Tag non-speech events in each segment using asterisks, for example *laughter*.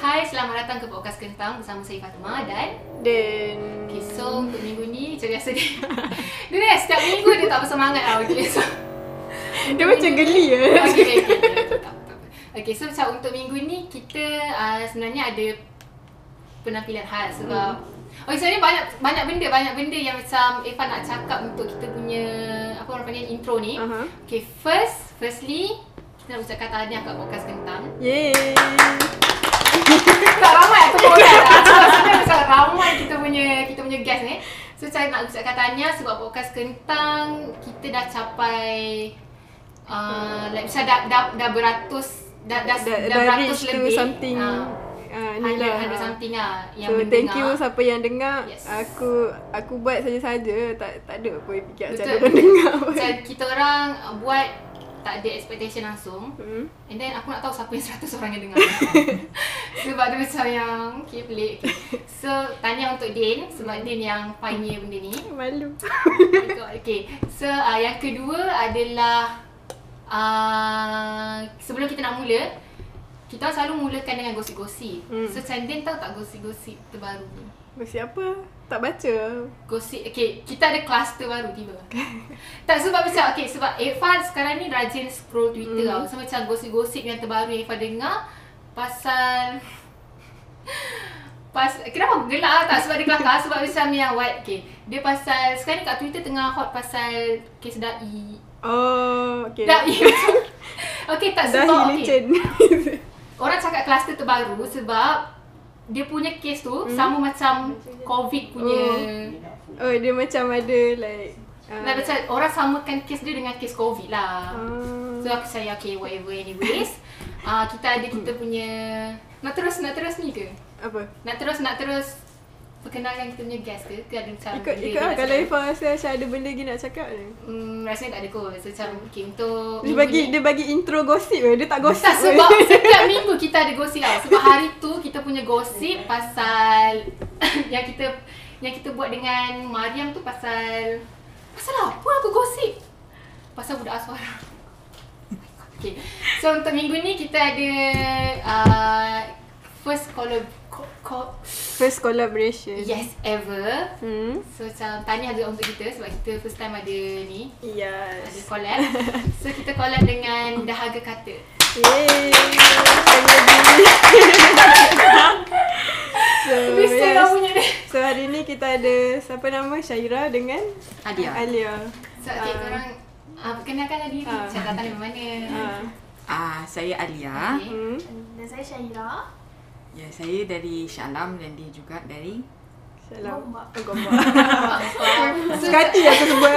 Hai, selamat datang ke Podcast Kentang bersama saya Fatimah dan Dan Okay, so untuk minggu ni macam biasa dia *laughs* Dia ni setiap minggu dia tak bersemangat tau okay, so, *laughs* Dia macam geli ya. okay, okay, okay, okay, tak, tak, tak. okay, so macam untuk minggu ni kita uh, sebenarnya ada penampilan khas sebab Oh sebenarnya banyak banyak benda banyak benda yang macam Eva nak cakap untuk kita punya apa orang panggil intro ni. Aha. Okay, first firstly kita nak ucapkan tahniah kat podcast kentang. Yeay. Tak ramai aku pun macam ramai kita punya kita punya guest ni. So saya nak ucapkan tahniah sebab podcast kentang kita dah capai uh, like macam dah, dah, dah beratus dah dah, dah, Dah, beratus lebih. something. Ah, ni hundred, lah. hundred something lah yang So thank you siapa yang dengar. Yes. Aku aku buat saja-saja tak tak ada apa yang fikir macam ada orang dengar. pun. Macam kita orang uh, buat tak ada expectation langsung. Hmm. And then aku nak tahu siapa yang 100 orang yang dengar. *laughs* sebab dia macam yang okay, pelik. Okay. So tanya untuk Din sebab Din yang pioneer benda ni. Malu. *laughs* Oh. Okay. So uh, yang kedua adalah uh, sebelum kita nak mula kita selalu mulakan dengan gosip-gosip. Hmm. So macam Din tahu tak gosip-gosip terbaru ni? Masih apa? Tak baca. Gosip Okay Kita ada kluster baru tiba *laughs* Tak sebab macam Okay sebab Eva sekarang ni Rajin scroll Twitter Mm. tau So macam gosip-gosip yang terbaru Yang Eva dengar Pasal *laughs* Pas, kenapa gelak lah tak sebab dia kelakar *laughs* sebab macam yang what okay dia pasal sekarang ni kat Twitter tengah hot pasal kes dai Oh, okay. dai okay tak sebab okay orang cakap kluster terbaru sebab dia punya kes tu Hmm. sama macam covid punya oh, dia macam ada like uh, Like macam orang samakan kes dia dengan kes COVID lah. uh, So aku saya okay whatever anyways. uh, *laughs* kita ada kita punya nak terus nak terus ni ke? apa? Nak terus nak terus perkenalkan kita punya guest ke? Ke ada macam Ikut ikut lah kalau? Ifah rasa macam ada benda lagi nak cakap ni. Hmm, rasanya tak ada kot. So macam okay untuk Dia bagi ni- dia bagi intro gosip? Dia tak gosip. tak sebab *laughs* setiap minggu kita ada gosip tau. Sebab hari tu kita punya gosip pasal *laughs* yang kita yang kita buat dengan Mariam tu pasal pasal apa aku gosip? Pasal budak aswara. Okay. So untuk minggu ni kita ada uh, first collab co, co, First collaboration. yes ever. Hmm. So macam tanya juga untuk kita sebab kita first time ada ni ada Yes. collab. So kita collab dengan Dahaga Kata. Yeay. Lagi. so, yes. lah so hari ni kita ada siapa nama Syaira dengan Adia. Alia. So okay, Ah. korang uh, perkenalkanlah diri. Ah. Saya datang dari mana? Ah. Ah, saya Alia. Okay. Hmm. Dan saya Syahira. Ya, saya dari Shah Alam dan dia juga dari Salam. Gombak. Oh, gombak. so, *laughs* Sekati aku sebut.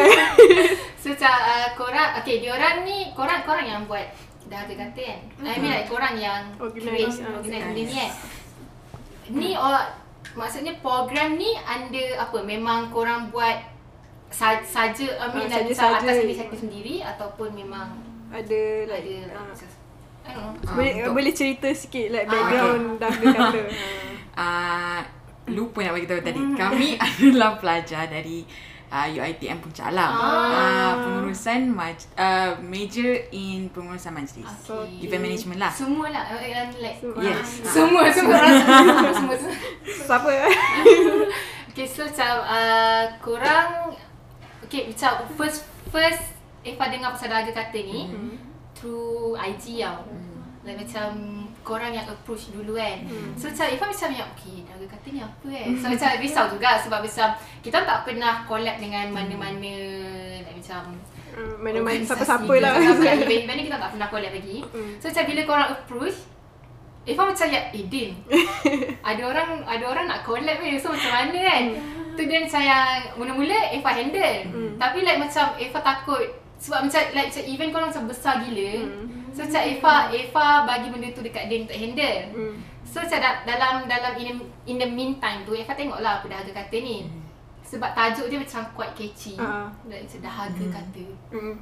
so macam uh, korang, okay diorang ni, korang korang yang buat dah ada kata kan? I mean like korang yang Organize, create, ah, organize organize. benda ni kan? Ni or, maksudnya program ni under apa? Memang korang buat sa- saja, I mean Ah, like, saja-saja. atas inisiatif sendiri ataupun memang ada ada like like, ah. I don't know. Ah, boleh untuk- boleh cerita sikit like Ah, background dah dia kata. ah lupa nak bagi tahu tadi. Kami *laughs* adalah pelajar dari uh, UiTM Puncak Alam. Ah. Ah, pengurusan maj- uh, major in pengurusan majlis. Okay. Event management lah. Semua lah, uh, uh, like Semua. Yes. Semua, semua orang semua, semua, semua. *laughs* Siapa? *laughs* Okay, so macam uh, korang Okay, macam first first Eva dengar pasal dahaga kata ni Hmm. Through IG tau Like macam korang yang approach dulu kan Hmm. So macam Eva macam yang okay dahaga kata ni apa kan So *laughs* macam risau juga sebab macam kita tak pernah collab dengan mana-mana like macam Ah, Mana-mana siapa-siapa lah. siapa-siapa. Event-event ni kita tak pernah collab lagi Hmm. So macam bila korang approach Eva macam ya, eh Din *laughs* Ada orang ada orang nak collab ni So macam mana kan Tu dia macam yang Mula-mula Eva handle Hmm. Tapi like macam Eva takut Sebab macam like macam event korang macam besar gila Hmm. So macam Eva Eva bagi benda tu dekat Din untuk handle Hmm. So macam da- dalam dalam in the, in the meantime tu Eva tengoklah apa dahaga kata ni Sebab tajuk dia macam quite catchy Ah. Like macam dahaga kata Hmm.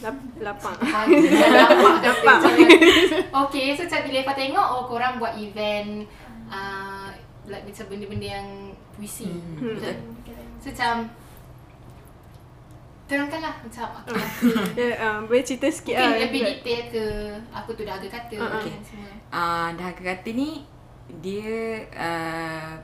Lap- Lapang. *laughs* Dapat Dapat. *laughs* *laughs* Okay, so macam bila Eva tengok Oh korang buat event uh, Like macam benda-benda yang puisi Hmm, Betul? betul. So macam Terangkanlah macam okay, *laughs* Ya, ah, boleh cerita sikit Mungkin lah. lebih detail ke Apa tu dahaga kata Ah, ah. okay. semua Uh, dahaga kata ni dia uh,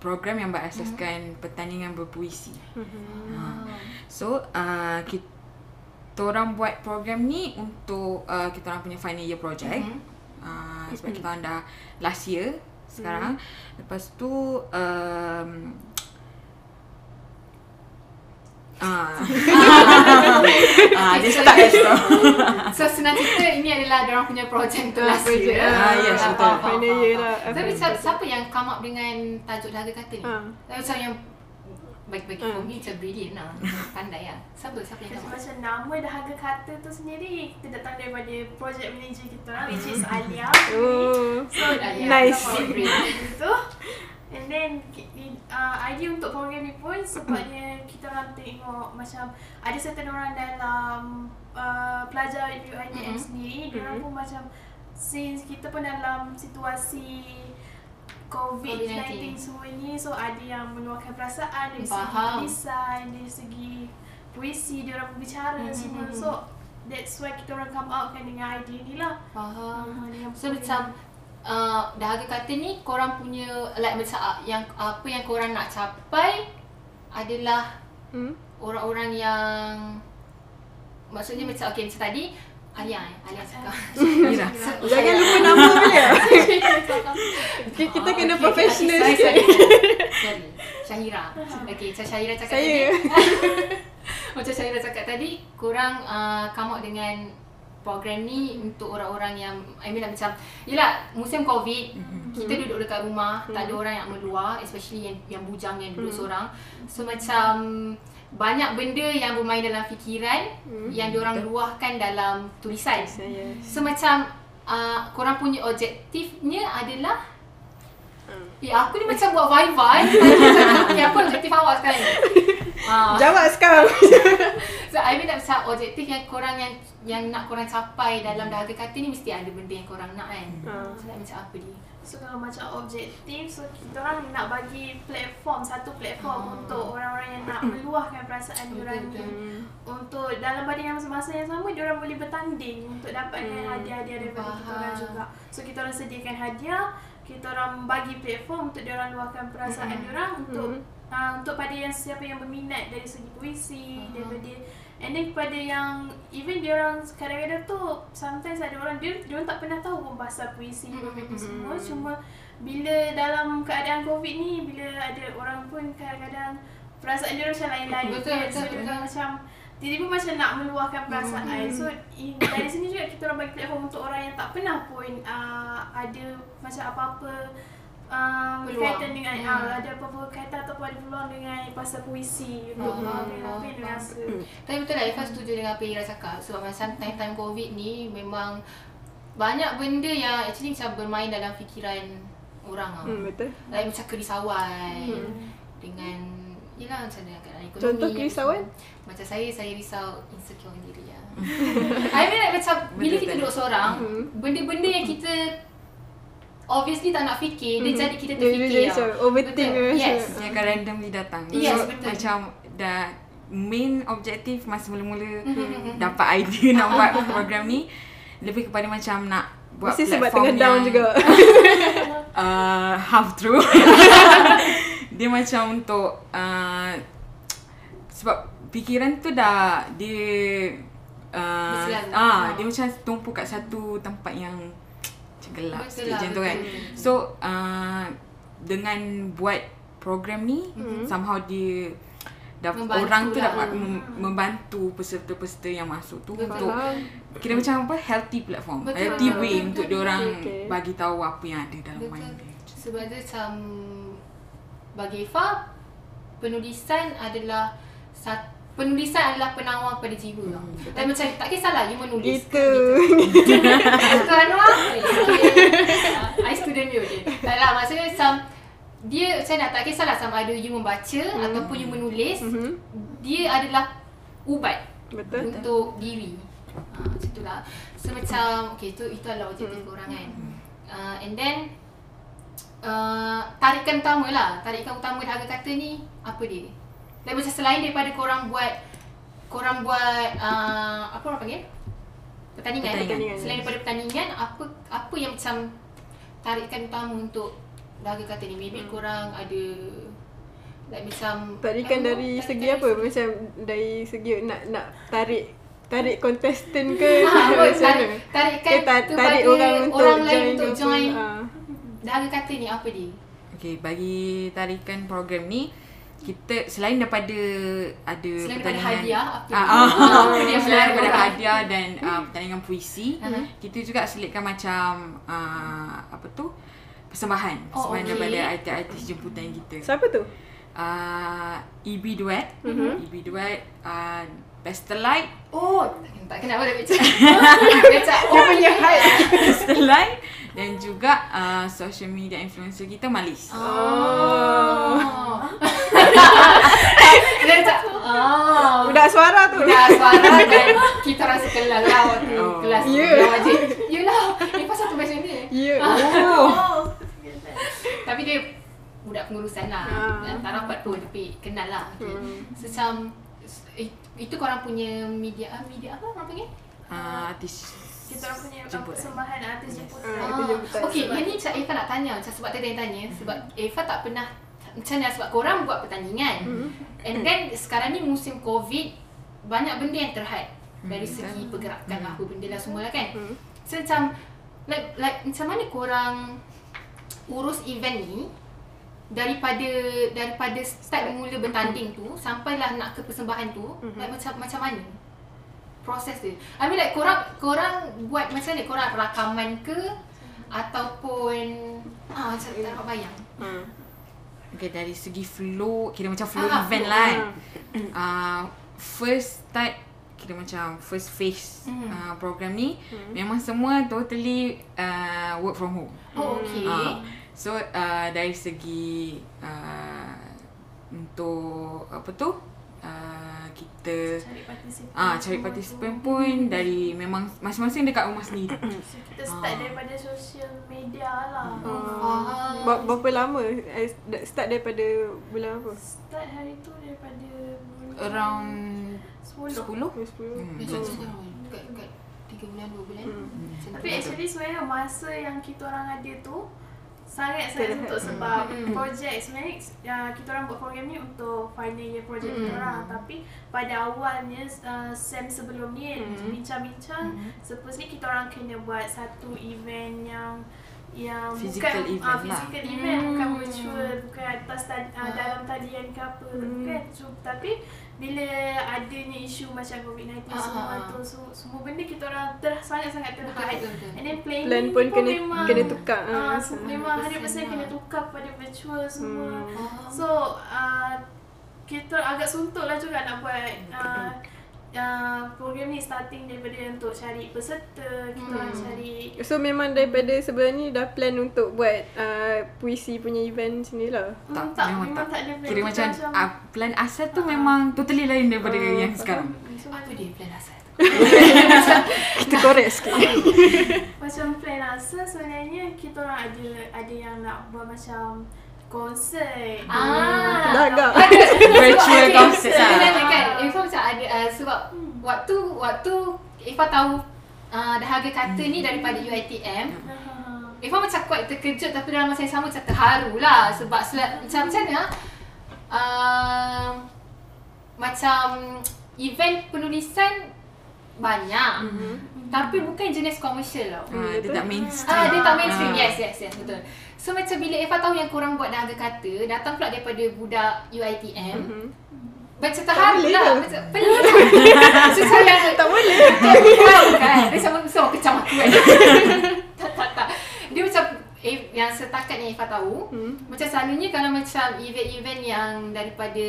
program yang berasaskan pertandingan berpuisi. Ha. So uh, kita orang buat program ni untuk uh, kita orang punya final year project. Mhm. Uh, sebab kita orang dah last year sekarang. Lepas tu um, Ah. ah, dia start kat situ. So senang cerita ini adalah orang punya projek untuk Ah, last projek. year. Ah, yes, Ah, betul. faham, Final year lah. Tapi siapa, siapa yang come up dengan tajuk dahaga kata ni? Ah. Macam yang bagi-bagi Ah. for me macam brilliant lah. Pandai lah. Siapa? Siapa yang up? macam nama dahaga kata tu sendiri kita datang daripada project manager kita orang which is *laughs* Alia. Oh. So dia Nice. come tu. And then uh, idea untuk program ni pun sebabnya kita orang tengok macam ada certain orang dalam uh, pelajar UITM Mhm. sendiri dia orang pun macam since kita pun dalam situasi COVID-19 COVID-19. semua ni so ada yang meluahkan perasaan dari segi Faham. tulisan dari segi puisi dia orang berbicara Mhm, semua so that's why kita orang come out kan dengan idea ni lah Faham. Ah, dengan So macam uh, dahaga kata ni korang punya like macam uh, yang apa yang korang nak capai adalah Hmm. orang-orang yang maksudnya macam okay macam tadi Alia eh Alia cakap Mira. Jangan lupa nama dia. Kita- *laughs* kita kena Okay, professional okay, sikit. sorry. Syahira. Okay, macam Syahira cakap Saya. tadi. *laughs* macam Syahira cakap tadi, korang uh, come out dengan program ni untuk orang-orang yang I mean like macam Yelah musim covid Kita duduk dekat rumah Tak ada orang yang meluar Especially yang, yang bujang yang duduk seorang. So macam Banyak benda yang bermain dalam fikiran Yang diorang luahkan dalam tulisan. Saya. So macam uh, korang punya objektifnya adalah Hmm. Eh aku ni macam buat vai-vai *laughs* Tadi macam okay, apa objektif awak sekarang? Uh, Jawab sekarang. *laughs* so I mean like, macam objektif yang korang yang yang nak korang capai dalam dahaga kata ni mesti ada benda yang korang nak kan Ah. So like, macam apa dia? So kalau macam objektif, so kita orang nak bagi platform, satu platform Ah. untuk orang-orang yang nak meluahkan perasaan diorang ni. Untuk dalam pada yang masa yang sama, diorang boleh bertanding untuk dapatkan Hmm. hadiah-hadiah daripada kita orang juga. So kita orang sediakan hadiah, kita orang bagi platform untuk diorang luahkan perasaan Mm-mm. diorang untuk Hmm. uh, untuk pada yang siapa yang berminat dari segi puisi, Faham. daripada And then kepada yang even dia orang kadang-kadang tu sometimes ada orang dia dia orang tak pernah tahu pun pasal puisi Mm, mm mm, mm, semua mm. cuma bila dalam keadaan covid ni bila ada orang pun kadang-kadang perasaan dia orang macam lain-lain Betul, kan betul, so dia betul. orang macam tiba-tiba macam nak meluahkan perasaan Mm. so in, dari sini juga kita orang bagi platform untuk orang yang tak pernah pun uh, ada macam apa-apa uh, Peluang. berkaitan dengan Hmm. uh, ada apa-apa kaitan ataupun ada peluang dengan pasal puisi untuk Faham, uh, apa yang dia rasa Tapi betul lah Ifah setuju dengan apa Ira cakap Sebab macam time-time covid ni memang banyak benda yang actually macam bermain dalam fikiran orang lah. Hmm, betul. Like macam kerisauan Hmm. dengan Yelah macam mana keadaan ekonomi Contoh kerisauan? Macam saya, saya risau insecure diri lah *laughs* I mean like macam Bila Betul, kita duduk seorang Hmm. Benda-benda yang kita Obviously tak nak fikir Dia Mhm. jadi kita Dia- dia terfikir jadi tau. macam overthink Yes Yang akan randomly datang. Yes, so, betul. macam dah main objektif masa mula-mula Mhm. dapat idea *laughs* nak buat program ni lebih kepada macam nak buat Mesti sebab platform tengah down juga. *laughs* Uh, half true. Dia macam untuk uh, sebab fikiran tu dah dia uh, ah Ha. dia macam tumpu kat satu tempat yang macam gelap Betul sikit lah, macam tu kan. betul. So uh, dengan buat program ni Mhm. somehow dia dah Membantu orang tu lah. dapat mem- membantu peserta-peserta yang masuk tu Betul. untuk kira macam apa healthy platform Betul, healthy way betul, untuk dia orang Okay. bagi tahu apa yang ada dalam Betul. mind dia Sebab dia macam bagi Ifah penulisan adalah sat, penulisan adalah penawar pada jiwa tau. Dan macam tak kisahlah you menulis Itu. Itu Anwar okay. I student you okay. Tak lah maksudnya macam dia macam nak tak kisahlah sama ada you membaca Hmm. ataupun you menulis Mhm. dia adalah ubat Betul. untuk diri. Ha, macam tu lah. So macam, okay itu, itu adalah objektif Hmm. korang kan. Uh, and then, uh, tarikan utama lah. Tarikan utama dahaga kata ni, apa dia? Dan macam selain daripada korang buat, korang buat, uh, apa orang panggil? Pertandingan. Pertandingan. Selain daripada pertandingan, apa apa yang macam tarikan utama untuk dahaga kata ni maybe korang ada like macam Tarikan know, dari tarikan segi dari apa? Macam dari segi nak nak tarik tarik kontestan ke? *laughs* Apa, Macam tarik, mana? tarikkan Ke ta- kepada tarik orang untuk orang lain join untuk apa? join Ah. Dahaga kata ni apa dia? Okay, bagi tarikan program ni kita selain daripada ada Selain daripada pertandingan hadiah, apa Ah, dia? ah, *laughs* dia selain daripada hadiah dan uh, pertandingan puisi Uh-huh. kita juga selitkan macam uh, apa tu persembahan Oh, persembahan okay. daripada artis-artis jemputan kita Siapa tu? uh, EB Duet EB Duet uh, Pastelite Oh, tak kenal apa dia becak. Becak. Dia punya hype. Pastelite dan juga uh, social media influencer kita Malis Oh. *laughs* Dia macam oh. Budak suara tu. Dah suara dan *laughs* kita rasa kelal lah waktu Oh. kelas Ya. yeah. wajib. Yelah, ni pasal tu macam ni. Ya. Oh *laughs* Oh. Tapi dia budak pengurusan lah. Ah. Dan tak rapat pun tapi kenal lah. Okay. Hmm. Secam eh, itu korang punya media ah media apa orang panggil? uh, artis Kita orang punya Jemputan. persembahan artis jemputan. Ah, itu jemputan. okay, yang ni macam Eva nak tanya macam sebab tadi yang tanya sebab Eva tak pernah macam mana sebab korang buat pertandingan. Hmm. And then sekarang ni musim COVID banyak benda yang terhad dari Hmm, segi kan? pergerakan Hmm. apa benda lah semua lah kan. Hmm. So macam like like macam mana korang urus event ni daripada daripada start mula bertanding tu sampailah nak ke persembahan tu Mhm. like macam macam mana proses dia. I mean like korang korang buat macam ni korang rakaman ke? Ataupun ah macam tak dapat bayang. Hmm. Okay, dari segi flow, kira macam flow Ah, event flow, lah kan. Uh, first start, kira macam first phase Mhm. uh, program ni, memang semua totally uh, work from home. oh okay. Ah, so, uh, dari segi uh, untuk apa tu, uh, kita Cari partisipan. ah cari partisipan pun dari memang masing-masing dekat rumah sendiri. So, *clears throat* kita start Ah. daripada social media lah. Ah. Ber- Berapa lama eh, start daripada bulan apa? Start hari tu daripada bulan Around 10. 10? Bulan 10. Hmm. macam sekarang dekat dekat 3 bulan 2 bulan Hmm. Tapi actually sebenarnya masa yang kita orang ada tu sangat sangat untuk sebab Hmm. projek sebenarnya uh, kita orang buat program ni untuk final year project kita Hmm. orang tapi pada awalnya uh, sem sebelum ni Hmm. bincang-bincang Hmm. supposedly kita orang kena buat satu event yang yang Physical bukan event ah, lah. physical event bukan Hmm. virtual bukan atas uh, dalam talian ke apa Hmm. kan so, tapi bila adanya isu macam COVID-19 Ah, semua ah, ah. tu semua, semua benda kita orang ter, sangat-sangat terhad betul. and then playing Plan ni pun kena memang, kena tukar. ah, Ah. so, memang 100% 100% kena tukar pada virtual semua Hmm. Ah. so uh, kita agak suntuk lah juga nak buat uh, uh, program ni starting daripada untuk cari peserta kita orang Hmm. cari So memang daripada sebelum ni dah plan untuk buat uh, puisi punya event sini lah. Tak, Hmm, tak, memang, memang tak. tak ada plan. Kira macam macam- uh, plan asal tu Ah. memang totally lain daripada Ah, yang sekarang. So, apa dia plan asal tu *laughs* Kita korek sikit. *laughs* Macam plan asal sebenarnya kita orang ada ada yang nak buat macam konsert. Ah. Dah agak. *laughs* Virtual Okay, concert lah. Sebenarnya kan Eva macam ada uh, sebab waktu waktu Eva tahu uh, dahaga kata ni daripada UiTM Ah. Eva macam quite terkejut tapi dalam masa yang sama macam terharu lah sebab sel- macam macam mana uh, macam event penulisan banyak Mhm. tapi bukan jenis komersial tau. Ah, dia tak mainstream. Ah, dia tak mainstream. Ah. Yes, yes, yes, betul. So macam bila Eva tahu yang korang buat dahaga kata, datang pula daripada budak UiTM, Mhm. macam terharu boleh lah. Macam pelik lah. so saya tak boleh. Tahu kan? Dia sama so kecam aku kan. tak, tak, tak. Dia macam eh, yang setakat yang Eva tahu, Hmm. macam selalunya kalau macam event-event yang daripada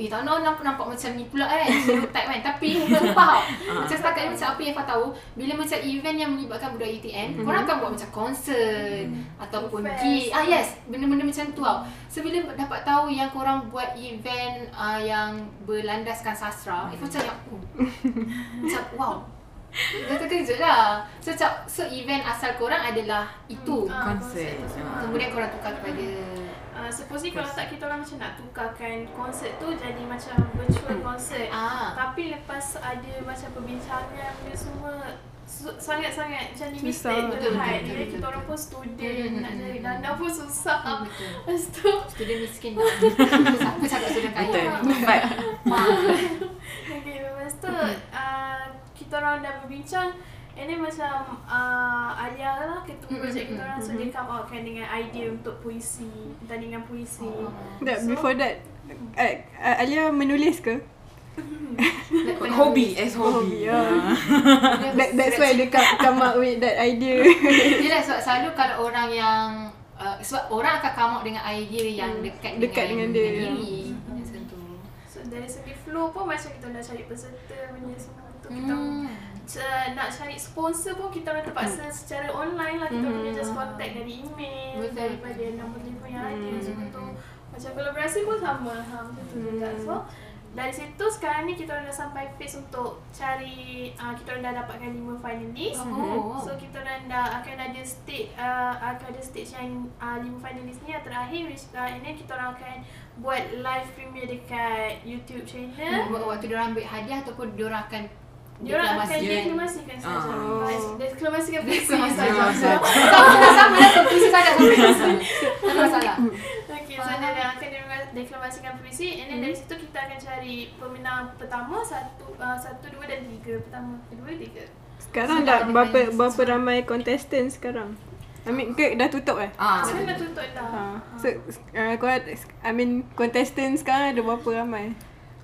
Eh tak nak nampak, nampak macam ni pula kan *laughs* Stereotype kan Tapi sumpah *laughs* tau Macam setakat ni macam apa yang Eva tahu Bila macam event yang melibatkan budak UTM mm-hmm. Korang akan buat macam konsert Ataupun Fest. gig Ah yes Benda-benda macam tu tau So bila dapat tahu yang korang buat event uh, Yang berlandaskan sastra Eva macam yang oh. *laughs* Macam wow Dah terkejut lah So, macam, so event asal korang adalah itu Ah, Konsert. Ah. Kemudian korang tukar kepada Uh, supposedly kalau tak kita orang macam nak tukarkan konsert tu jadi macam virtual concert. Ah Tapi lepas ada macam perbincangan benda semua sangat-sangat macam limited Susah. the Betul, height. betul, Jadi betul, kita orang betul. pun student, Hmm, nak hmm, cari hmm, dana hmm. pun susah. Betul. Lepas tu, Student miskin dah. *laughs* Siapa cakap student kaya? Betul. *laughs* But *laughs* okay, lepas tu uh, kita orang dah berbincang And then macam uh, Alia lah ketua Mm, projek kita orang So dia come out kan dengan idea untuk puisi Pertandingan puisi Oh. That, So- before that, uh, uh, Alia menulis ke? *laughs* hobi as Oh, hobi. yeah. *laughs* Ah. That, that's why dia come, come up with that idea. *laughs* Yelah sebab selalu kalau orang yang uh, sebab orang akan come out dengan idea yang Hmm, dekat, dekat dengan dia. diri. Macam tu. So dari segi flow pun macam kita dah cari peserta punya semua kita Hmm. nak cari sponsor pun kita orang terpaksa secara online lah kita Hmm. boleh just contact dari email Betul. daripada nombor telefon yang ada Hmm. semua tu macam kolaborasi pun sama ha, macam tu juga so dari situ sekarang ni kita orang dah sampai phase untuk cari uh, kita orang dah dapatkan lima finalis Oh. so kita orang dah akan ada stage uh, akan ada stage yang uh, lima finalis ni yang terakhir which uh, and then kita orang akan buat live premiere dekat YouTube channel Wa- Waktu dia ambil hadiah ataupun dia orang akan dia orang akan deklamasi. deklamasikan saja. Oh. Deklamasikan puisi Deklamasi saja. saja. Sama sama lah tu puisi saja sama sama. Tak ada masalah. Okey, so dia dah akan dekla- deklamasikan puisi and then dari situ kita akan cari pemenang pertama satu uh, satu dua dan tiga pertama kedua tiga. Sekarang So, dah berapa berapa ramai contestant sekarang? I mean, ke dah tutup eh? Ah, Sekarang dah tutup dah. Ha. So, uh, I mean, contestant sekarang ada berapa ramai?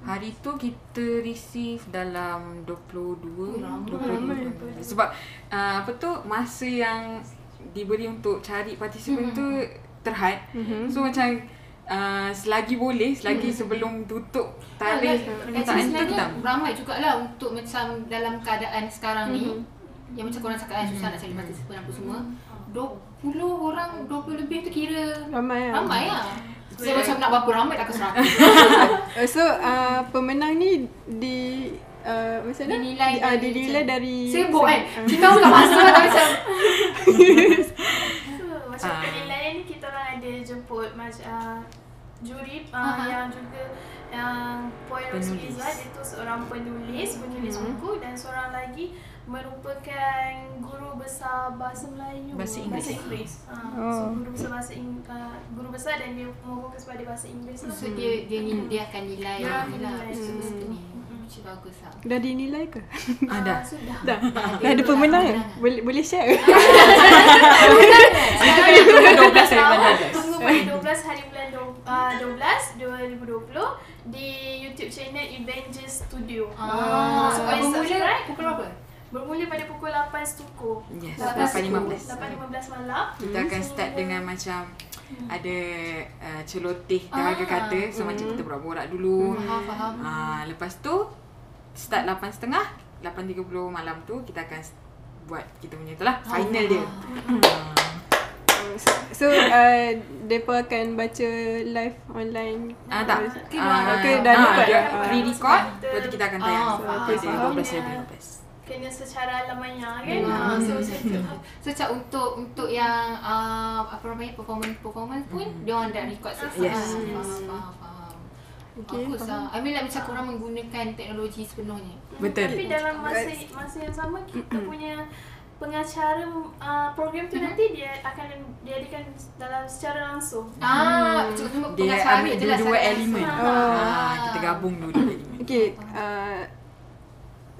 Hari tu kita receive dalam 22 Ramai. 22 sebab uh, apa tu masa yang diberi untuk cari partisipan tu terhad. Mhm. So macam uh, selagi boleh selagi sebelum tutup tarikh permintaan tu kita ramai jugalah untuk macam dalam keadaan sekarang ni Mhm. yang macam korang cakap kan susah nak cari partisipan apa semua 20 orang 20 lebih tu kira Ramai lah. ramai lah saya macam nak berapa ramai tak ke 100 Uh, so, uh, pemenang ni di uh, macam mana? Dinilai Di, uh, dari dinilai macam- dari sibuk kan Ah. kita bukan masa tak macam *laughs* So, macam Ah. penilaian ni kita orang ada jemput macam uh, juri uh, Aha. yang juga yang Penulis. Rosliza dia tu seorang penulis, penulis Mhm. buku dan seorang lagi merupakan guru besar bahasa Melayu. Bahasa Inggeris. Bahasa Inggeris. Ha, Oh. So guru besar bahasa Ing, uh, guru besar dan dia memfokus pada bahasa Inggeris. lah. so dia dia ni dia akan nilai Dia akan ni lah nilai. semesta ni Mm-mm. macam bagus lah Dah dinilai ke? ada. Ah, sudah. Dah. Dah Dah ada pemenang ke? pemenang. Boleh boleh share? Sekarang yang tunggu 12 hari bulan 12. Tunggu pada 12 hari bulan do- uh, 12 2020 di YouTube channel Avengers Studio. Ah, so so pukul berapa? Bermula pada pukul 8 Stuko. Yes, 8.15 8.15. malam. Kita akan start dengan macam ada uh, celoteh dahaga Ah. kata so macam kita borak-borak dulu. Faham faham Ah, lepas tu start 8.30 8.30 malam tu kita akan buat kita punya tu lah final dia. Ah. so, uh, mereka akan baca live online? Ah tak. Okay, Ah, okay, dah ah, record dia dah. pre-record lepas tu kita akan tayang. Ah, So, Faham. 12 hari bulan 12. Kena secara alamiah kan. Hmm. Ha, so macam tu. So macam untuk untuk yang uh, apa namanya performance performance pun Hmm. dia orang dah record. Yes. Ah, Yes. Faham faham faham. Okay, Bagus faham. lah. I mean like macam korang menggunakan teknologi sepenuhnya. Betul. Tapi dalam masa masa yang sama kita punya pengacara uh, program tu nanti dia akan diadakan dalam secara langsung. Ah, cuma cuma Dia pengacara ambil je lah dua-dua satu elemen. Oh. Ah, kita gabung dua-dua elemen. Okay, uh,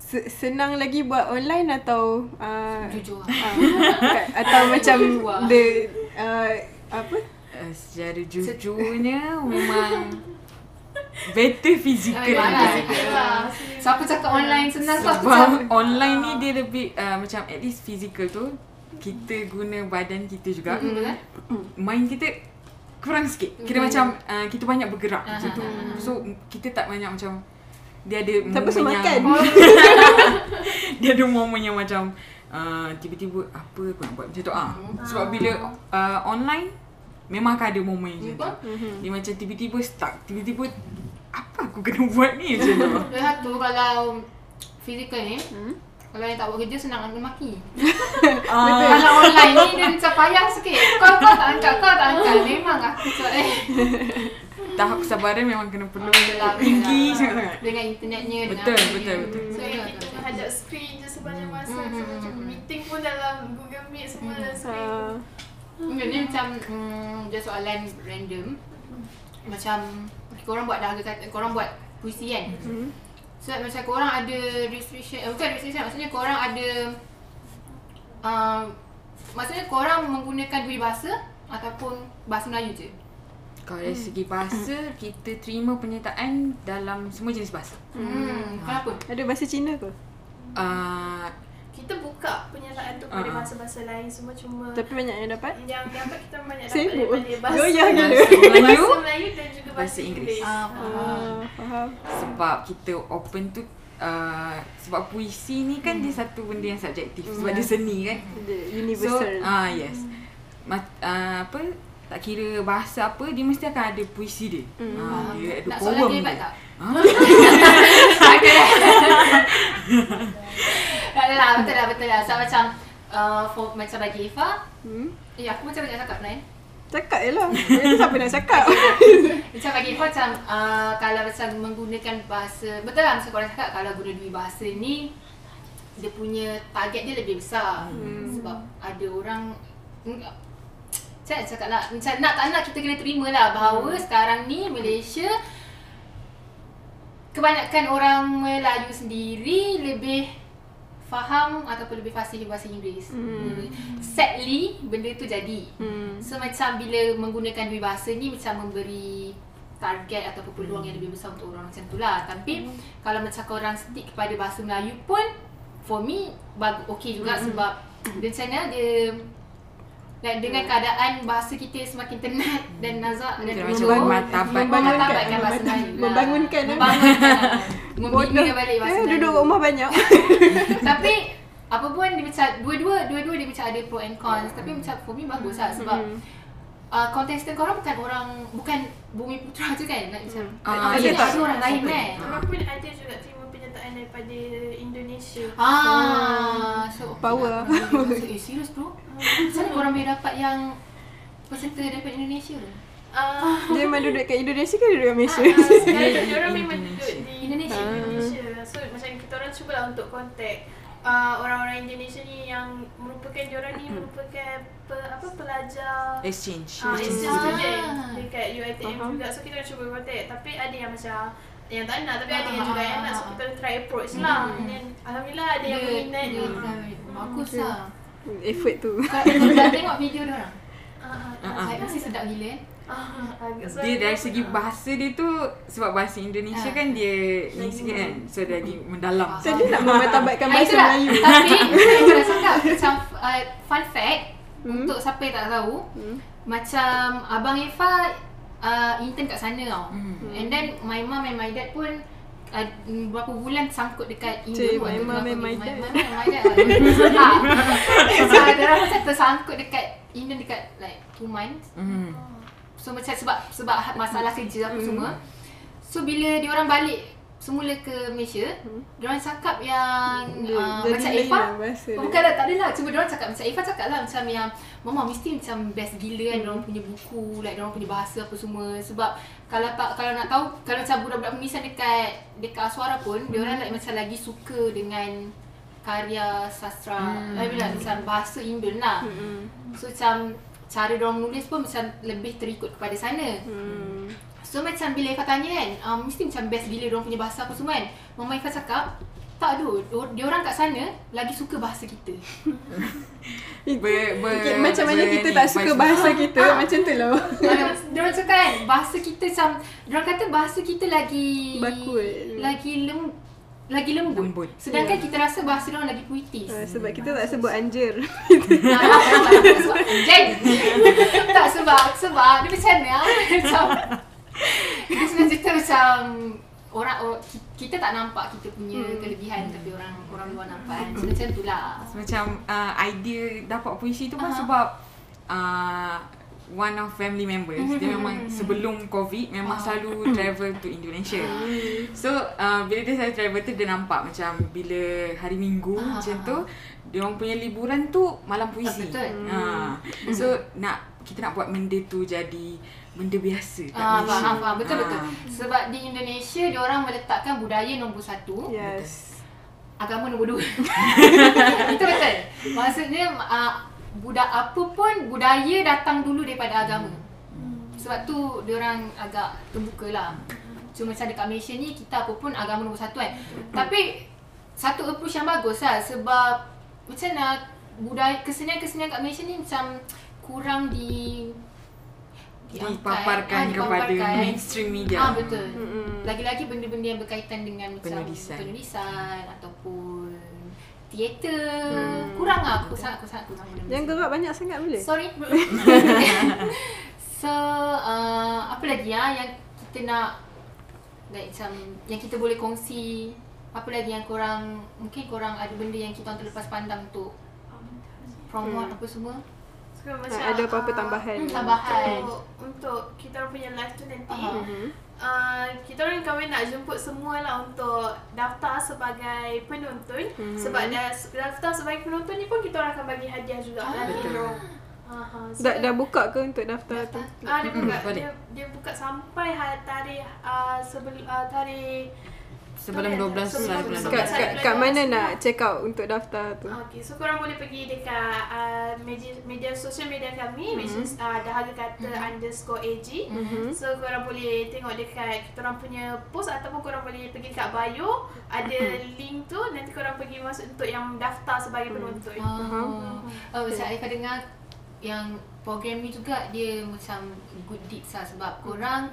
se- senang lagi buat online atau uh, Jujur. uh, atau *laughs* macam the uh, apa? Uh, secara jujurnya *laughs* memang better physical. Ah, daripada- Yalah. Siapa cakap online senang tu aku Sebab macam online ni dia lebih uh, macam at least physical tu kita guna badan kita juga. Mm, betul kan? Mind kita kurang sikit. Kira Mm. macam uh, kita banyak bergerak Ah, macam tu. ah, ah, ah. So kita tak banyak macam dia ada Siapa suruh makan? *laughs* dia ada momen yang macam uh, tiba-tiba apa aku nak buat macam tu ah. Sebab bila uh, online memang akan ada momen macam tu. Betul. Dia macam tiba-tiba stuck, tiba-tiba apa aku kena buat ni macam tu. Satu kalau fizikal ni Hmm? Kalau yang tak buat kerja senang nak maki. *laughs* Ah, Kalau online ni dia macam payah sikit. Kau kau tak angkat, kau tak angkat. Memang aku cakap eh. tahap kesabaran memang kena perlu Yelah, tinggi yelah. sangat-sangat. Dengan internetnya dengan Betul, apa betul, betul. So Betul, yang betul, kita betul. hadap skrin je sepanjang masa Hmm, so, hmm, macam hmm. meeting pun dalam Google Meet semua dalam skrin Ah, Mungkin ni macam mm, dia soalan random. Macam korang buat dah korang buat puisi kan. Hmm. So macam korang ada restriction, eh, bukan restriction maksudnya korang ada uh, maksudnya korang menggunakan dua bahasa ataupun bahasa Melayu je. Kalau dari segi bahasa, kita terima penyertaan dalam semua jenis bahasa. Hmm, kenapa? Ada bahasa Cina ke? Uh, kita buka penyertaan tu pada Ah. bahasa-bahasa lain semua cuma Tapi banyak yang dapat. yang dapat kita banyak dapat Sibuk. daripada bahasa gila. bahasa Melayu bahasa Melayu dan juga bahasa, Bahasa Inggeris. Inggeris. Ah, Ah, faham. sebab kita open tu uh, sebab puisi ni kan dia satu benda yang subjektif sebab dia seni kan. Dia So Universal. ah yes. Ma, uh, apa tak kira bahasa apa dia mesti akan ada puisi dia. Hmm. Ah, dia ada Nak poem dia dia. hebat tak? Ah, Okay. *laughs* *laughs* tak ada lah, betul lah, betul lah. So macam uh, for, macam bagi Ifa, Hmm. eh aku macam banyak cakap kan? Cakap je lah. Itu siapa nak cakap? *laughs* Macam bagi Ifa macam uh, kalau macam menggunakan bahasa, betul lah macam korang cakap kalau guna dua bahasa ni dia punya target dia lebih besar. Hmm. Sebab ada orang macam nak cakap lah, macam nak tak nak kita kena terima lah bahawa sekarang ni Malaysia kebanyakan orang Melayu sendiri lebih faham ataupun lebih fasih bahasa Inggeris. Hmm. Sadly, benda tu jadi. Hmm. So macam bila menggunakan dua bahasa ni macam memberi target ataupun peluang yang lebih besar untuk orang macam tu lah. Tapi kalau macam korang stick kepada bahasa Melayu pun for me bagus okey juga sebab dia macam mana dia like, dengan keadaan bahasa kita semakin tenat dan nazak dan Kira lucu, macam martabat. memartabatkan bahasa Membangunkan. Melayu lah. Membangunkan, eh? Membangunkan *laughs* Membina balik bahasa Eh, Melayu duduk rumah banyak. *laughs* tapi apa pun dia macam dua-dua dua-dua dia macam ada pro and cons tapi macam for me bagus lah sebab Hmm. uh, contestant korang bukan orang bukan bumi putra je kan like macam Ah, ada, yes. ada orang lain kan Orang pun ada juga terima penyertaan daripada Indonesia. ah so Power. so, eh serius bro macam mana korang boleh dapat yang peserta daripada Indonesia tu Ah, Dia memang duduk kat Indonesia ke duduk kat Malaysia? Ah, sekarang *laughs* dia orang memang duduk di Indonesia. Indonesia. So macam kita orang cubalah untuk contact uh, orang-orang Indonesia ni yang merupakan dia orang ni merupakan pe, apa pelajar exchange. Ah, exchange Ah. student dekat UiTM Faham. juga. So kita orang cuba contact tapi ada yang macam yang tak nak tapi ada yang Ah, juga ah, yang nak so ah, kita orang try approach lah. Hmm. Then alhamdulillah ada yang Dia- berminat. dia- Ah. bagus Okay. lah Effort tu. *laughs* kau dah tengok video dia orang Ah, ah, Ah, ah. Like, mesti sedap gila kan ah, agak Dia dari segi bahasa dia tu sebab bahasa Indonesia Ah. kan dia ni sikit kan. So dia lagi mendalam. Ah. Jadi nak memartabatkan Ah, bahasa itulah. Melayu. *laughs* Tapi saya dah cakap macam uh, fun fact Hmm. untuk siapa yang tak tahu Hmm. macam abang Eva uh, intern kat sana tau. Hmm. And then my mum and my dad pun uh, berapa bulan sangkut dekat Indo Cik, tu my tengah and my dad. Lah. *laughs* *laughs* So, macam tersangkut dekat Indo dekat like 2 months. Hmm. So macam sebab sebab masalah kerja apa Hmm. semua. So bila dia orang balik semula ke Malaysia, Hmm. dia orang cakap yang Dia- uh, macam Eva lah dia. Bukan lah, tak adalah. Cuma dia orang cakap macam Eva cakap lah macam yang Mama mesti macam best gila kan dia orang punya buku, like dia orang punya bahasa apa semua sebab kalau tak kalau nak tahu kalau macam budak-budak pemisan dekat dekat Aswara pun dia orang like macam lagi suka dengan karya sastra Hmm. I mean like, macam bahasa Indo lah. Hmm. So macam cara dia orang menulis pun macam lebih terikut kepada sana. Hmm. So macam bila Ifah tanya kan, um, mesti macam best gila dia orang punya bahasa apa semua kan. Mama Ifah cakap, tak tu, dia orang kat sana lagi suka bahasa kita. *laughs* Ber, ber, Okay, macam mana kita ni, tak suka bahasa kita Macam tu lah *laughs* dia orang cakap kan, bahasa kita macam, dia orang kata bahasa kita lagi Backward. lagi lem lagi lembut. Lembut. Sedangkan Ya. kita rasa bahasa dia orang lagi puitis. Ah, Sebab kita tak sebut anjir *laughs* Ah, anjing. tak sebab sebab dia macam mana ah? macam dia sebenarnya cerita macam orang or, kita tak nampak kita punya Hmm. kelebihan tapi orang orang luar nampak kan. So macam tu lah. Macam uh, idea dapat puisi tu pun Ah. sebab uh, one of family members dia Mhm. memang sebelum covid memang selalu *coughs* travel to Indonesia. So uh, bila dia selalu travel tu dia nampak macam bila hari minggu Ah. macam tu dia orang punya liburan tu malam puisi. Betul. Ha. So nak kita nak buat benda tu jadi benda biasa kat Ah, Malaysia. faham, faham. Betul, Ah. betul. Sebab di Indonesia, dia orang meletakkan budaya nombor satu. Yes agama nombor dua. *laughs* Itu betul. Maksudnya uh, budak apa pun budaya datang dulu daripada agama. Sebab tu orang agak terbuka lah. Cuma macam dekat Malaysia ni kita apa pun agama nombor satu kan. Tapi satu approach yang bagus lah sebab macam mana budaya kesenian-kesenian kat Malaysia ni macam kurang di Dipaparkan ah, kepada dipaparkan. mainstream media. Ah betul. Mm-mm. Lagi-lagi benda-benda yang berkaitan dengan macam Penulisan. penulisan ataupun teater. Hmm. Kurang lah aku sangat aku sangat kurang benda Jangan gerak banyak sangat boleh? Sorry. *laughs* so uh, apa lagi ya yang kita nak like macam yang kita boleh kongsi apa lagi yang korang mungkin korang ada benda yang kita terlepas pandang untuk promote Hmm. apa semua Ah, ada apa-apa ah, tambahan? Hmm, tambahan. Untuk, untuk kita orang punya live tu nanti. Mhm. Uh, kita orang kami nak jemput semua lah untuk daftar sebagai penonton Mhm. sebab dah daftar sebagai penonton ni pun kita orang akan bagi hadiah juga Ah, lagi betul. Aha, so, Dah, dah buka ke untuk daftar tu? Ah, dia buka boleh. dia, dia buka sampai tarikh uh, sebelum uh, tarikh Sebelum 12 Sebelum hari bulan 12. Kat, 12. kat, kat mana nak check out untuk daftar tu? Okay, so korang boleh pergi dekat uh, media, media sosial media kami mm-hmm. which is uh, dahaga kata mm-hmm. underscore AG Mhm. So korang boleh tengok dekat kita orang punya post ataupun korang boleh pergi kat bio ada link tu nanti korang pergi masuk untuk yang daftar sebagai penonton. Oh, oh macam Arifah dengar yang program ni juga dia macam good deeds lah sebab korang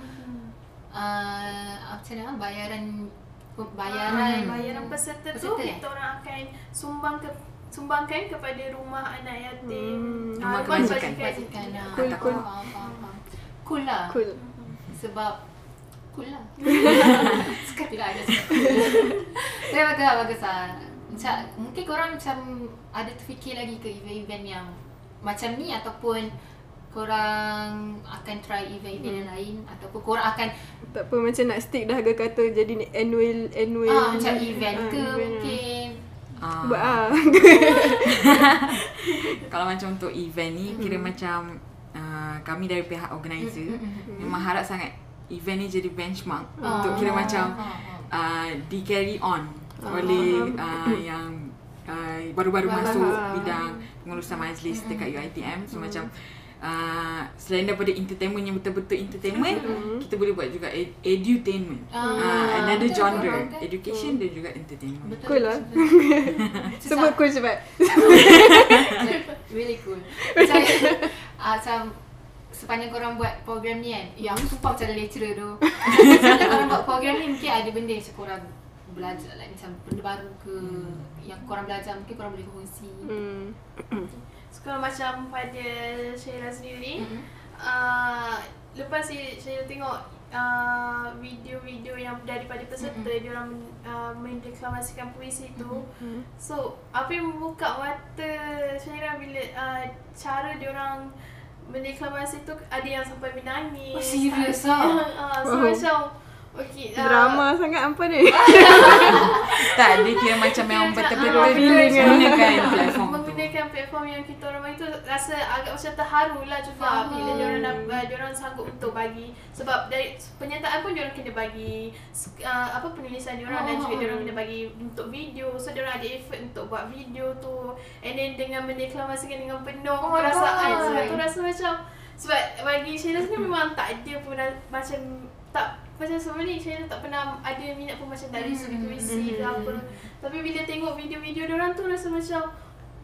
uh, macam mana bayaran bayaran bayaran peserta tu Peserta, eh? kita orang akan sumbang ke sumbangkan kepada rumah anak yatim. Hmm. Ah, Rumah kebajikan. kebajikan lah. Cool, cool. Faham, faham, faham. Cool lah. Cool. Sebab cool lah. *laughs* Sekali lah ada cool. Tapi bagus lah, bagus lah. Macam, mungkin korang macam ada terfikir lagi ke event-event yang macam ni ataupun korang akan try event-event yang lain ataupun korang akan Tak apa macam nak stick dah harga kata jadi ni annual annual ah, macam event Ah, ke event. mungkin. Ah, Buat ah. *laughs* Kalau macam untuk event ni kira macam uh, kami dari pihak organizer memang harap sangat event ni jadi benchmark untuk kira macam uh, di carry on oleh uh, yang uh, baru-baru Baru. masuk bidang pengurusan majlis dekat UiTM so macam uh, selain daripada entertainment yang betul-betul entertainment kita boleh buat juga ed- edutainment Ah, uh, another betul, genre betul. education dan juga entertainment Betul, Cool lah. *laughs* Sebut cool cepat. *laughs* really cool. Macam, uh, macam sepanjang korang buat program ni kan, ya aku sumpah macam ada lecturer tu. *laughs* sepanjang korang buat program ni mungkin ada benda yang macam korang belajar like, macam benda baru ke yang korang belajar mungkin korang boleh kongsi. Hmm. *clears throat* Kalau macam pada Syaira sendiri Mhm. uh, lepas Syaira tengok uh, video-video yang daripada peserta Mhm. dia orang uh, mendeklamasikan puisi tu Mhm. so apa yang membuka mata Syaira bila uh, cara dia orang mendeklamasi tu ada yang sampai menangis Oh, serious ada, ah? uh, *laughs* so Wow. macam okay, uh, Drama sangat apa ni? *laughs* tak dia kira macam memang macam, betul-betul feeling kan. menggunakan *laughs* platform menggunakan platform yang kita orang bagi tu rasa agak macam terharu lah juga Faham. bila dia orang uh, dia orang sanggup untuk bagi. Sebab dari penyertaan pun dia orang kena bagi uh, apa penulisan dia orang dan juga dia orang kena bagi untuk video. So dia orang ada effort untuk buat video tu. And then dengan mendeklamasikan dengan penuh Oh perasaan. Sebab tu rasa macam sebab bagi Sheila sendiri memang tak ada pun macam tak macam selama ni Sheila tak pernah ada minat pun macam dari segi puisi ke apa tapi bila tengok video-video dia orang tu rasa macam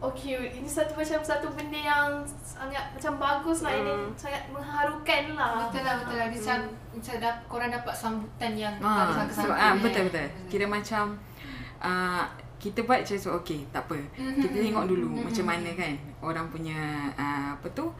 Okay, ini satu macam satu benda yang sangat macam bagus lah ini Hmm. sangat mengharukan lah. Betul lah, betul lah. Dia macam, macam dah, korang dapat sambutan yang tak Ah, disangka-sangka. sebab ah kan. betul betul. Kira macam uh, kita buat macam so okay, tak apa. Kita tengok dulu macam mana kan orang punya uh, apa tu?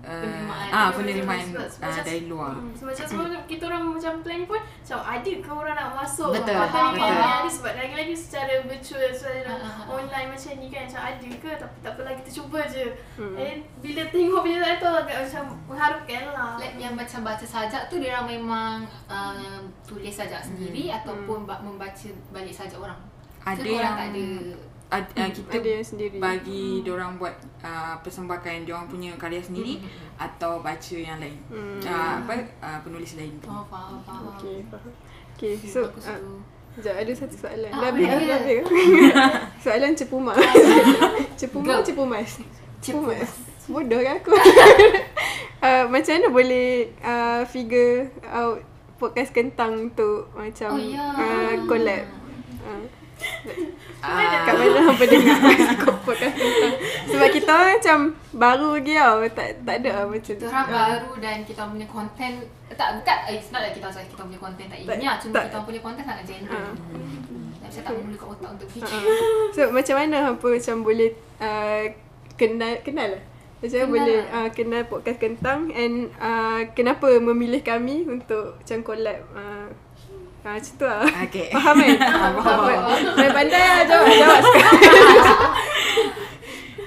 Uh, Penerimaan. ah penerimaan Sebab- sebab uh, dari luar. Hmm, sebab macam sebelum kita orang macam plan pun macam ada ke orang nak masuk Betul, pertandingan betul. ni ada sebab lagi-lagi secara virtual secara Ah, ah, ah. online macam ni kan macam ada ke tapi tak apalah kita cuba je. Hmm. And bila tengok video tu agak macam mengharukan lah. Like yang macam baca sajak tu dia orang memang uh, tulis sajak sendiri ataupun ba- membaca balik sajak orang. Ada korang yang tak ada ad, uh, kita Ada yang sendiri. bagi orang buat uh, persembahan orang punya karya sendiri atau baca yang lain. Hmm. Uh, apa uh, penulis lain tu. Oh, faham, faham. Okay, faham. Okay, So, uh. Sekejap, ada satu soalan. Ah, dah habis, apa dah dia? habis. *laughs* soalan cepu mas. *laughs* cepu Go. cepu mas. Cepu mas. Bodoh kan aku. uh, *laughs* macam mana boleh uh, figure out podcast kentang untuk macam Oh, ya. uh, collab? Uh, Ah, kat mana hampa dengar podcast? Sebab kita orang macam baru lagi tau. Tak, tak ada lah macam Kita orang baru dan kita punya konten tak bukan it's not like kita kita punya konten tak ilmiah cuma tak- kita punya konten sangat general. Ah. Dan saya tak memulakan otak untuk fikir. Uh, so macam mana hampa macam boleh uh, kenal kenal lah. Macam Kenal boleh lah. uh, kenal podcast kentang and uh, kenapa memilih kami untuk macam collab uh, uh, macam tu lah. Okay. *laughs* Faham kan? Ah, *laughs* faham. Saya pandai lah jawab, jawab. *laughs*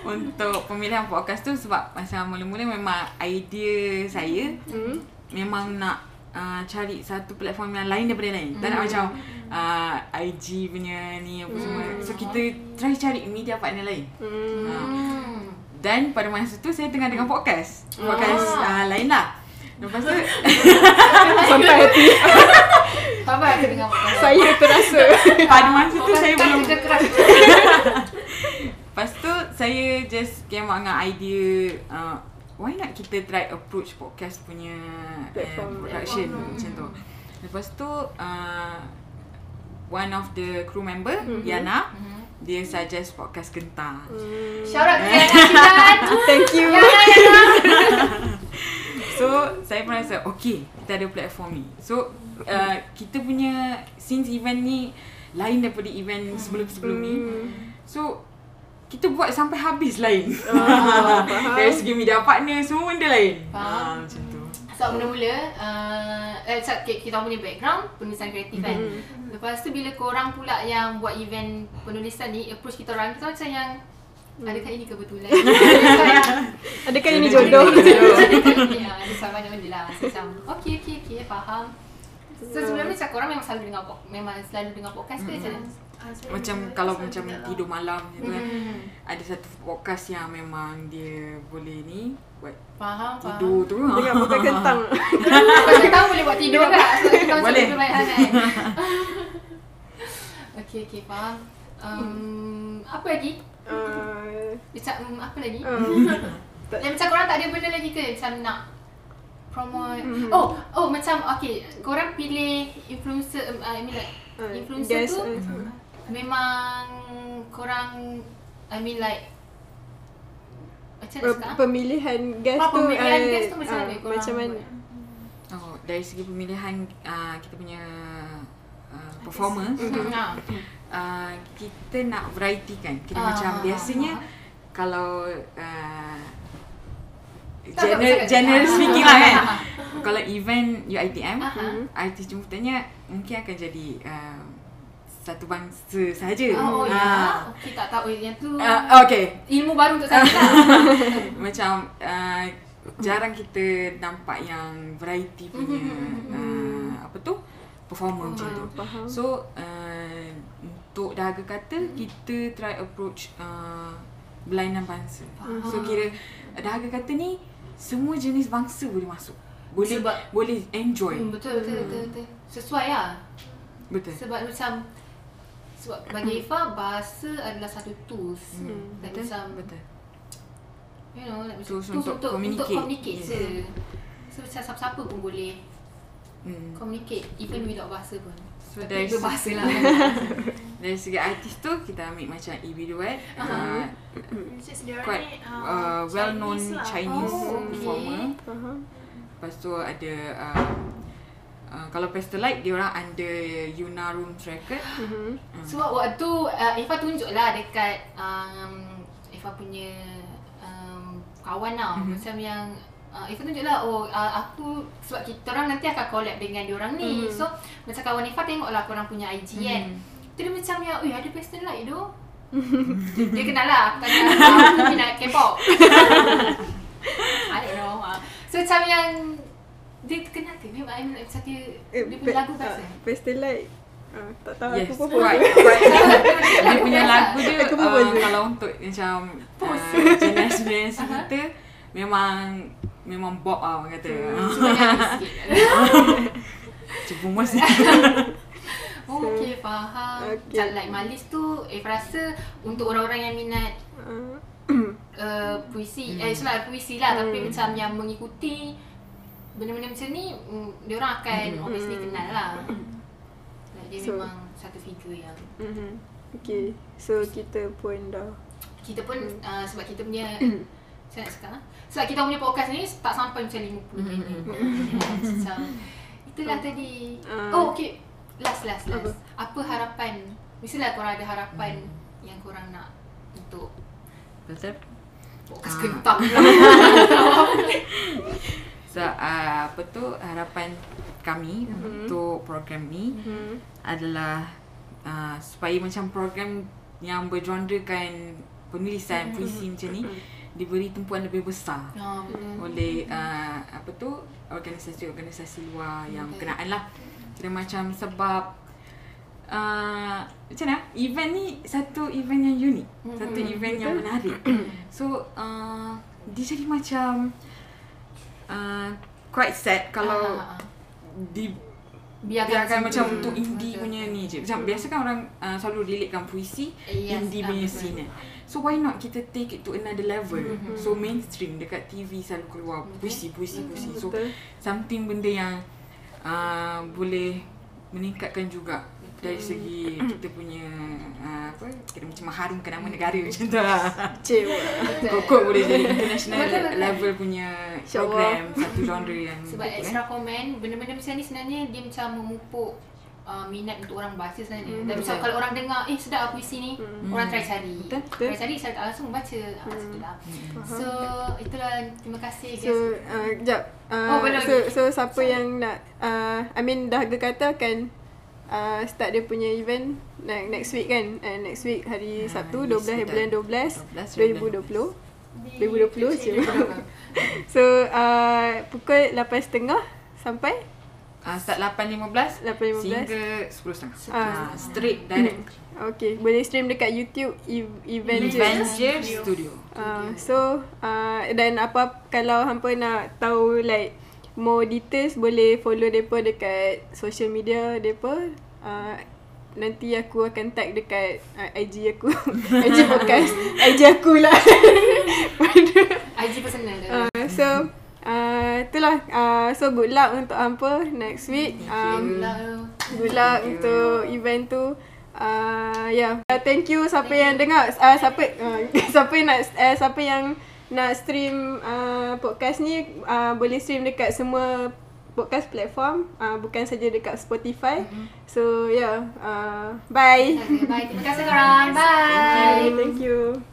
Untuk pemilihan podcast tu sebab masa mula-mula memang idea saya Hmm. memang nak uh, cari satu platform yang lain daripada lain. Tak nak macam uh, IG punya ni apa semua. So kita try cari media partner lain. Hmm. Uh, Hmm. dan pada masa tu saya tengah dengar podcast. Podcast uh, lain lah. Lepas tu Sampai hati. Apa aku podcast? Saya terasa. pada masa tu saya belum keras. Lepas tu saya just came out dengan idea uh, why not kita try approach podcast punya Platform. uh, production Platform. macam tu. Lepas tu uh, one of the crew member Mhm. Yana Mhm. dia suggest podcast kentang. Hmm. Shout out to Yana. *laughs* Thank you. Yana Yana. *laughs* So saya pun rasa okay kita ada platform ni. So uh, kita punya since event ni lain daripada event sebelum-sebelum ni. Hmm. So kita buat sampai habis lain. Faham. *laughs* Dari segi media partner semua benda lain. Faham. Ah, macam tu. So mula-mula uh, eh, so, okay, kita punya background penulisan kreatif kan. Mhm. Lepas tu bila korang pula yang buat event penulisan ni approach kita orang kita macam yang adakah ini kebetulan? *laughs* *laughs* Adakah ini Jodoh. jodoh? Adakah ini ah, ada sama banyak benda lah. Macam okay okay okay faham. So sebelum ni macam korang memang selalu dengar pod- memang selalu dengar podcast ke macam mana? Ah, saya Macam dengar kalau pasal macam juga lah. tidur malam macam tu kan. Hmm. Ada satu podcast yang memang dia boleh ni buat Faham faham. tidur tu. Dengan podcast kentang. *laughs* Kau tahu boleh buat tidur? *laughs* Sebab macam Boleh. tidur banyak sangat. okay okay faham. Um, apa lagi? Uh, Macam um, apa lagi? uh, *laughs* macam korang tak ada benda lagi ke macam nak promote Mhm. Oh, oh macam okay, korang pilih influencer um, I mean like uh, influencer tu uh, memang korang I mean like macam mana cakap? ah? pemilihan guest Ah, tu pemilihan uh, guest tu macam ah, mana korang macam mana buat? Oh, dari segi pemilihan uh, kita punya uh, performer uh, kita nak variety kan. Kita Ah, macam biasanya ah. kalau uh, general, speaking ah, lah ah, kan. Kalau event UiTM, ah. artis jemputannya mungkin akan jadi uh, satu bangsa sahaja. Oh, oh ya. Ah. Okay, tak tahu yang tu Uh, okay. ilmu baru untuk saya. *laughs* Macam uh, jarang kita nampak yang variety punya Mhm. uh, apa tu performer macam tu. Faham. So uh, untuk dahaga kata kita try approach uh, berlainan bangsa. Faham. So kira dahaga kata ni semua jenis bangsa boleh masuk. Boleh Sebab- boleh enjoy. Hmm, betul, betul, betul, betul. Sesuai lah. Betul. Sebab macam sebab bagi Ifa bahasa adalah satu tools. Hmm, Like betul. macam betul. you know like Tools untuk untuk communicate. Untuk communicate Yes. je. So macam siapa-siapa pun boleh Hmm. communicate even without bahasa pun. So dari berbahasa lah. *laughs* dari segi artis tu kita ambil macam Ibi Duet. Uh, dia orang quite ni, uh, ah, well known lah. Chinese Oh, okay. performer. Faham. Lepas tu ada uh, uh, kalau Pastelite dia orang under Yuna Rooms Record. Mhm. Hmm. So waktu uh, Ifa tunjuk lah dekat um, Ifa punya um, kawan lah Mhm. Macam yang uh, Ifa tunjuk lah oh uh, aku sebab kita orang nanti akan collab dengan diorang ni Mhm. So macam kawan Ifa tengok lah korang punya IG kan Mhm. Tu dia macam yang, ui ada pastel light tu dia, dia kenal lah, aku tanya aku minat K-pop *laughs* I don't know ah. So macam yang dia kenal ke? Memang I mean, macam dia, Eh, dia punya pe- lagu bahasa ah, Pastel light. Ah, tak tahu Yes, aku pun pun. quite. *laughs* dia punya lagu dia uh, kalau untuk macam uh, generasi-generasi kita memang memang bop lah orang kata. *laughs* Cuma sikit *laughs* Cepu mas. *laughs* Oh, okay, faham. Okay. Macam like Malis tu, eh rasa untuk orang-orang yang minat Uh, uh, puisi, eh sebab puisi lah tapi macam yang mengikuti benda-benda macam ni, mm, dia orang akan obviously kenal lah. Like, dia So- memang satu figure yang mhm. Okay, so kita pun dah kita pun uh, sebab kita punya *coughs* saya nak cakap ah, sebab kita punya podcast ni tak sampai macam 50 minit macam itulah tadi Ah. oh okay last last last Apa? apa, harapan mestilah korang ada harapan yang korang nak untuk Betul? podcast Ah. kentang *laughs* So, uh, apa tu harapan kami mm-hmm. untuk program ni hmm. adalah uh, supaya macam program yang bergenrekan penulisan mm-hmm. puisi macam ni diberi tumpuan lebih besar betul. oleh uh, apa tu organisasi-organisasi luar yang Okay. berkenaan lah. Kira macam sebab uh, macam mana? Event ni satu event yang unik, Mhm. satu event yang menarik. *coughs* So uh, dia jadi macam uh, quite sad kalau ah. di biarkan, biarkan macam macam tu. untuk indie Betul. punya ni je. Macam biasa kan orang uh, selalu relatekan puisi Yes, indie punya scene. So why not kita take it to another level. Mhm. So mainstream dekat TV selalu keluar Betul. puisi puisi puisi. So Betul. something benda yang uh, boleh meningkatkan juga dari segi *clears throat* kita punya uh, apa kira macam mengharumkan nama negara macam tu lah. *laughs* Kokok boleh jadi international level punya program satu genre yang *laughs* Sebab extra comment, benda-benda macam ni sebenarnya dia macam memupuk uh, minat untuk orang baca sebenarnya. Dan macam Betul. kalau orang dengar, eh sedap lah puisi ni, orang try cari. Betul. Try cari, saya tak langsung baca. Ah, macam tu lah. So, itulah terima kasih guys. So, uh, kejap. Uh, Oh, belum so, so, siapa yang nak, uh, I mean, dah kata akan uh, start dia punya event like, next week kan? Uh, next week hari Ah, Sabtu, yes, 12 bulan 12, 12, 2020. Di 2020 je. *laughs* so, uh, pukul 8.30 sampai Uh, start 8.15 8.15. sehingga 10.30 Ah. uh, Straight direct *clears throat* Okay, boleh stream dekat YouTube ev- event je. Events je studio Uh, so uh, dan apa kalau hampa nak tahu like more details boleh follow depa dekat social media depa. Uh, nanti aku akan tag dekat uh, IG aku. *laughs* IG podcast. IG aku lah. *laughs* *laughs* IG personal uh, so uh, itulah uh, so good luck untuk hampa next week. Um. Good luck untuk event tu. Uh, yeah. Uh, thank you siapa yang dengar. Uh, siapa uh, *laughs* siapa yang nak uh, siapa yang nak stream uh, podcast ni uh, boleh stream dekat semua podcast platform uh, bukan saja dekat Spotify. So yeah, uh, bye. Okay, bye. Terima kasih korang. *laughs* Bye. Thank you.